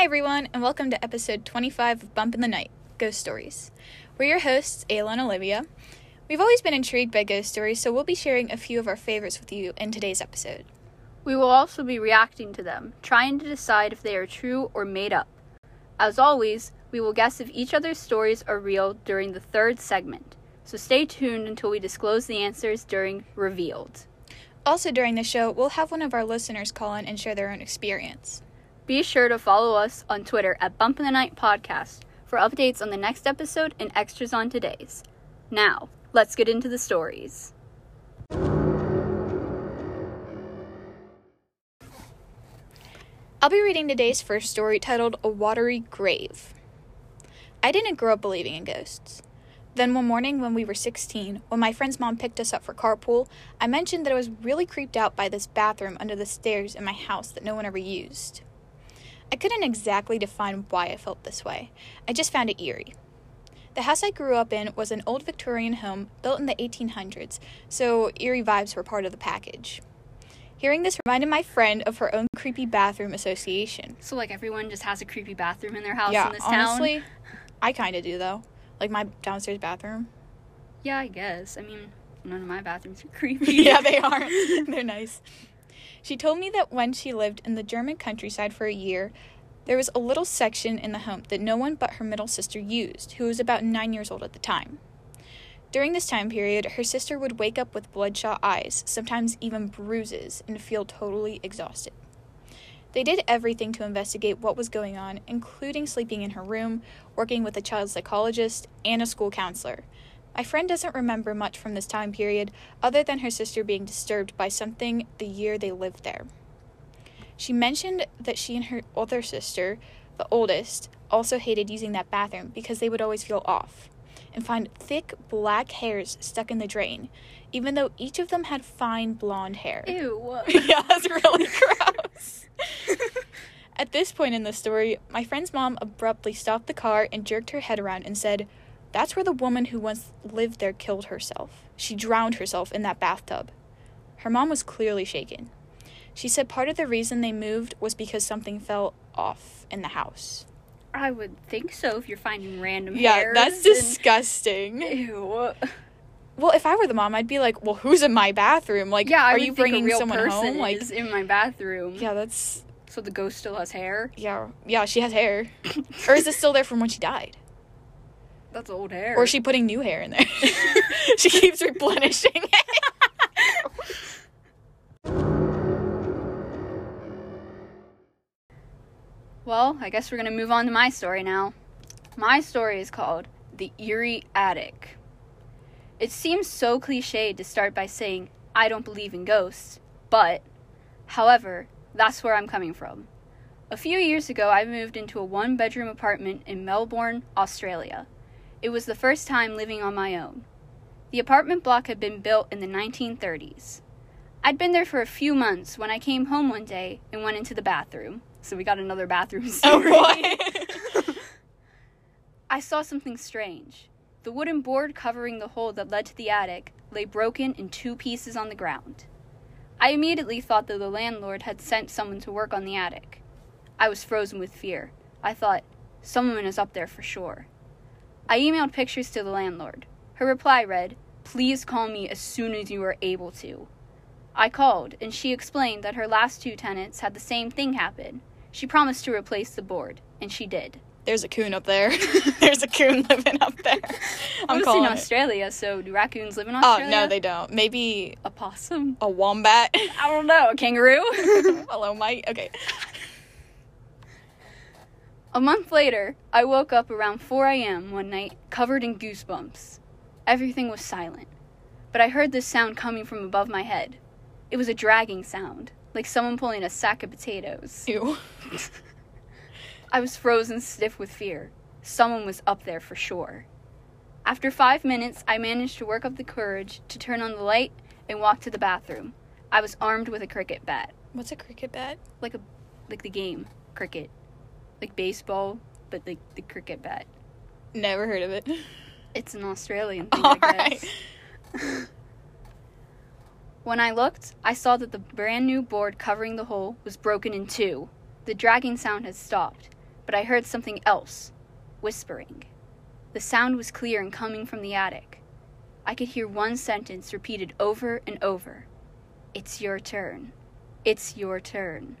Hi, everyone, and welcome to episode 25 of Bump in the Night Ghost Stories. We're your hosts, Ayla and Olivia. We've always been intrigued by ghost stories, so we'll be sharing a few of our favorites with you in today's episode. We will also be reacting to them, trying to decide if they are true or made up. As always, we will guess if each other's stories are real during the third segment, so stay tuned until we disclose the answers during Revealed. Also, during the show, we'll have one of our listeners call in and share their own experience. Be sure to follow us on Twitter at Bump in the Night Podcast for updates on the next episode and extras on today's. Now, let's get into the stories. I'll be reading today's first story titled A Watery Grave. I didn't grow up believing in ghosts. Then one morning when we were 16, when my friend's mom picked us up for carpool, I mentioned that I was really creeped out by this bathroom under the stairs in my house that no one ever used. I couldn't exactly define why I felt this way. I just found it eerie. The house I grew up in was an old Victorian home built in the 1800s, so eerie vibes were part of the package. Hearing this reminded my friend of her own creepy bathroom association. So, like, everyone just has a creepy bathroom in their house yeah, in this honestly, town? I kind of do though. Like my downstairs bathroom. Yeah, I guess. I mean, none of my bathrooms are creepy. yeah, they are. They're nice. She told me that when she lived in the German countryside for a year, there was a little section in the home that no one but her middle sister used, who was about nine years old at the time. During this time period, her sister would wake up with bloodshot eyes, sometimes even bruises, and feel totally exhausted. They did everything to investigate what was going on, including sleeping in her room, working with a child psychologist, and a school counselor. My friend doesn't remember much from this time period other than her sister being disturbed by something the year they lived there. She mentioned that she and her older sister, the oldest, also hated using that bathroom because they would always feel off and find thick black hairs stuck in the drain, even though each of them had fine blonde hair. Ew. yeah, that's really gross. At this point in the story, my friend's mom abruptly stopped the car and jerked her head around and said, That's where the woman who once lived there killed herself. She drowned herself in that bathtub. Her mom was clearly shaken. She said part of the reason they moved was because something fell off in the house. I would think so if you're finding random Yeah, that's and- disgusting. Ew. Well, if I were the mom, I'd be like, "Well, who's in my bathroom? Like, Yeah, are you bringing real someone home? Like, is in my bathroom. yeah, that's So the ghost still has hair. yeah, yeah. She has hair, or is it still there from when she died? That's old hair. Or is she putting new hair in there? she keeps replenishing it. Well, I guess we're gonna move on to my story now. My story is called The Eerie Attic. It seems so cliched to start by saying, I don't believe in ghosts, but, however, that's where I'm coming from. A few years ago, I moved into a one bedroom apartment in Melbourne, Australia. It was the first time living on my own. The apartment block had been built in the 1930s. I'd been there for a few months when I came home one day and went into the bathroom. So we got another bathroom Oh story. boy. I saw something strange. The wooden board covering the hole that led to the attic lay broken in two pieces on the ground. I immediately thought that the landlord had sent someone to work on the attic. I was frozen with fear. I thought, someone is up there for sure. I emailed pictures to the landlord. Her reply read, Please call me as soon as you are able to. I called, and she explained that her last two tenants had the same thing happen. She promised to replace the board, and she did. There's a coon up there. There's a coon living up there. I'm I'm in calling it. Australia, so do raccoons live in Australia? Oh no, they don't. Maybe A possum? a wombat. I don't know. A kangaroo? Hello, Mike. Okay. A month later, I woke up around 4 a.m. one night, covered in goosebumps. Everything was silent, but I heard this sound coming from above my head. It was a dragging sound, like someone pulling a sack of potatoes. Ew. I was frozen stiff with fear. Someone was up there for sure. After five minutes, I managed to work up the courage to turn on the light and walk to the bathroom. I was armed with a cricket bat, What's a cricket bat? like a like the game cricket, like baseball, but like the cricket bat. Never heard of it. It's an Australian thing, All I right. guess. When I looked, I saw that the brand new board covering the hole was broken in two. The dragging sound had stopped, but I heard something else whispering. The sound was clear and coming from the attic. I could hear one sentence repeated over and over It's your turn. It's your turn.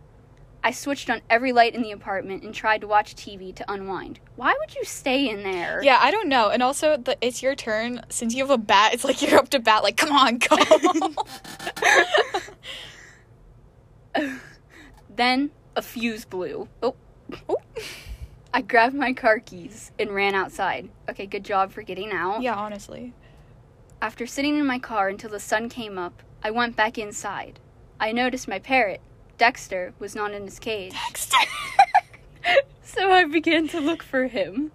I switched on every light in the apartment and tried to watch TV to unwind. Why would you stay in there? Yeah, I don't know. And also, the, it's your turn. Since you have a bat, it's like you're up to bat. Like, come on, go. then a fuse blew. Oh. Oh. I grabbed my car keys and ran outside. Okay, good job for getting out. yeah, honestly. After sitting in my car until the sun came up, I went back inside. I noticed my parrot, Dexter, was not in his cage. Dexter. So I began to look for him.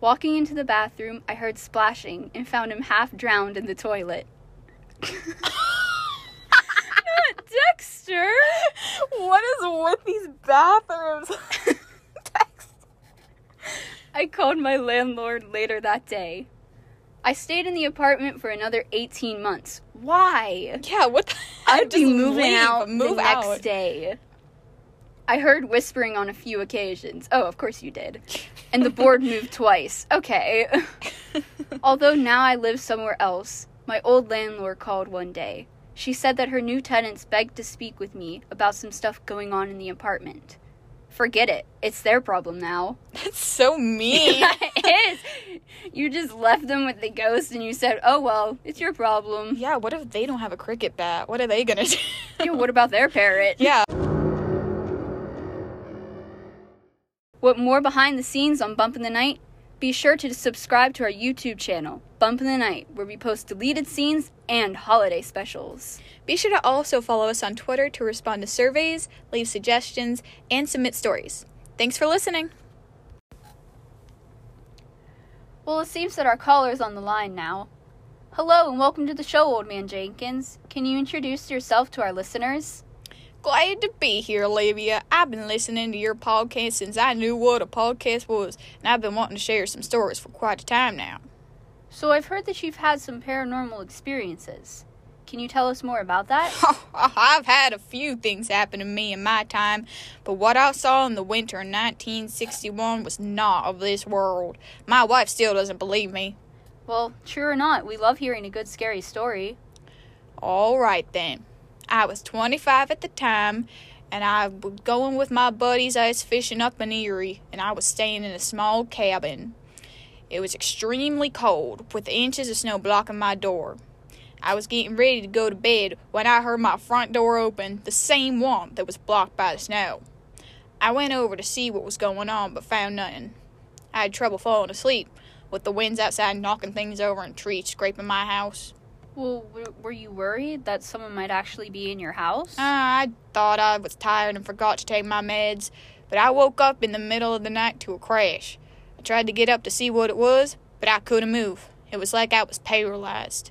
Walking into the bathroom, I heard splashing and found him half drowned in the toilet. Not Dexter! what is with these bathrooms? I called my landlord later that day. I stayed in the apartment for another 18 months. Why? yeah, what the I'd be moving leave. out Move the out. next day. I heard whispering on a few occasions. Oh, of course you did. And the board moved twice. Okay. Although now I live somewhere else, my old landlord called one day. She said that her new tenants begged to speak with me about some stuff going on in the apartment. Forget it. It's their problem now. That's so mean. You just left them with the ghost and you said, oh, well, it's your problem. yeah, what if they don't have a cricket bat? What are they gonna do? Yeah, what about their parrot? yeah. Want more behind the scenes on Bump in the Night? Be sure to subscribe to our YouTube channel, Bump in the Night, where we post deleted scenes and holiday specials. Be sure to also follow us on Twitter to respond to surveys, leave suggestions, and submit stories. Thanks for listening. Well, it seems that our caller is on the line now. Hello and welcome to the show, Old Man Jenkins. Can you introduce yourself to our listeners? Glad to be here, Olivia. I've been listening to your podcast since I knew what a podcast was, and I've been wanting to share some stories for quite a time now. So, I've heard that you've had some paranormal experiences. Can you tell us more about that? I've had a few things happen to me in my time, but what I saw in the winter of 1961 was not of this world. My wife still doesn't believe me. Well, true or not, we love hearing a good scary story. All right then. I was 25 at the time, and I was going with my buddies. I was fishing up in Erie, and I was staying in a small cabin. It was extremely cold, with inches of snow blocking my door. I was getting ready to go to bed when I heard my front door open, the same one that was blocked by the snow. I went over to see what was going on, but found nothing. I had trouble falling asleep, with the winds outside knocking things over and trees scraping my house. Well, w- were you worried that someone might actually be in your house? Uh, I thought I was tired and forgot to take my meds, but I woke up in the middle of the night to a crash. I tried to get up to see what it was, but I couldn't move. It was like I was paralyzed.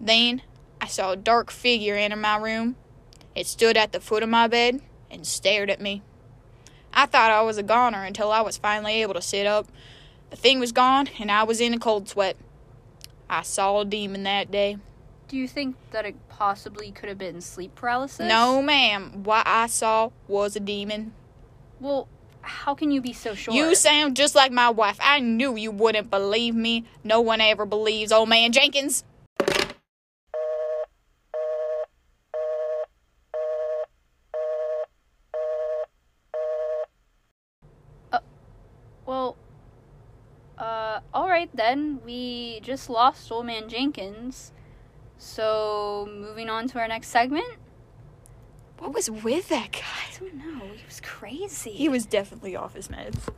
Then I saw a dark figure enter my room. It stood at the foot of my bed and stared at me. I thought I was a goner until I was finally able to sit up. The thing was gone, and I was in a cold sweat. I saw a demon that day. Do you think that it possibly could have been sleep paralysis? No, ma'am. What I saw was a demon. Well, how can you be so sure? You sound just like my wife. I knew you wouldn't believe me. No one ever believes old man Jenkins. well, alright then. We just lost Old Man Jenkins. So, moving on to our next segment? What was with that I don't know. He was crazy. He was definitely off his meds.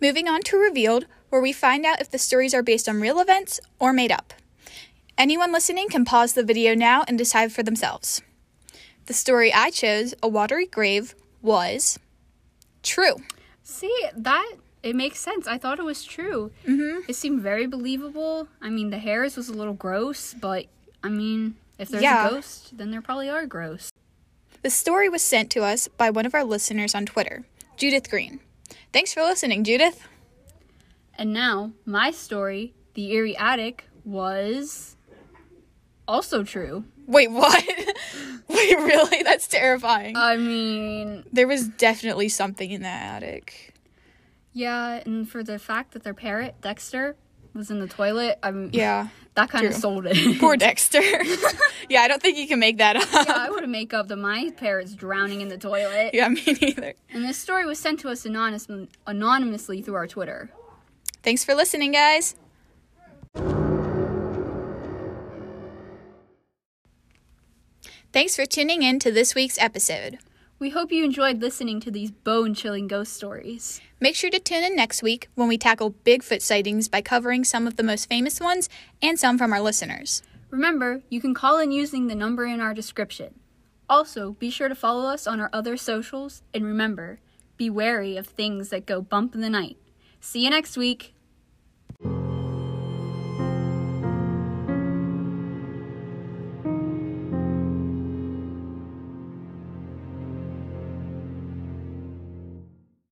Moving on to Revealed, where we find out if the stories are based on real events or made up. Anyone listening can pause the video now and decide for themselves. The story I chose, A Watery Grave, was true. See, that it makes sense. I thought it was true. Mm-hmm. It seemed very believable. I mean, the hairs was a little gross, but I mean, if there's Yeah. a ghost, then there probably are ghosts. The story was sent to us by one of our listeners on Twitter, Judith Green. Thanks for listening, Judith. And now, my story, The Eerie Attic, was Also true. Wait, what? Wait, really? That's terrifying. I mean, there was definitely something in that attic. Yeah, and for the fact that their parrot, Dexter, was in the toilet, I'm Yeah. that kind of sold it. Poor Dexter. yeah, I don't think you can make that up. yeah, I wouldn't make up that my parrot's drowning in the toilet. Yeah, me neither. And this story was sent to us anonymous, anonymously through our Twitter. Thanks for listening, guys. Thanks for tuning in to this week's episode. We hope you enjoyed listening to these bone chilling ghost stories. Make sure to tune in next week when we tackle Bigfoot sightings by covering some of the most famous ones and some from our listeners. Remember, you can call in using the number in our description. Also, be sure to follow us on our other socials, and remember, be wary of things that go bump in the night. See you next week.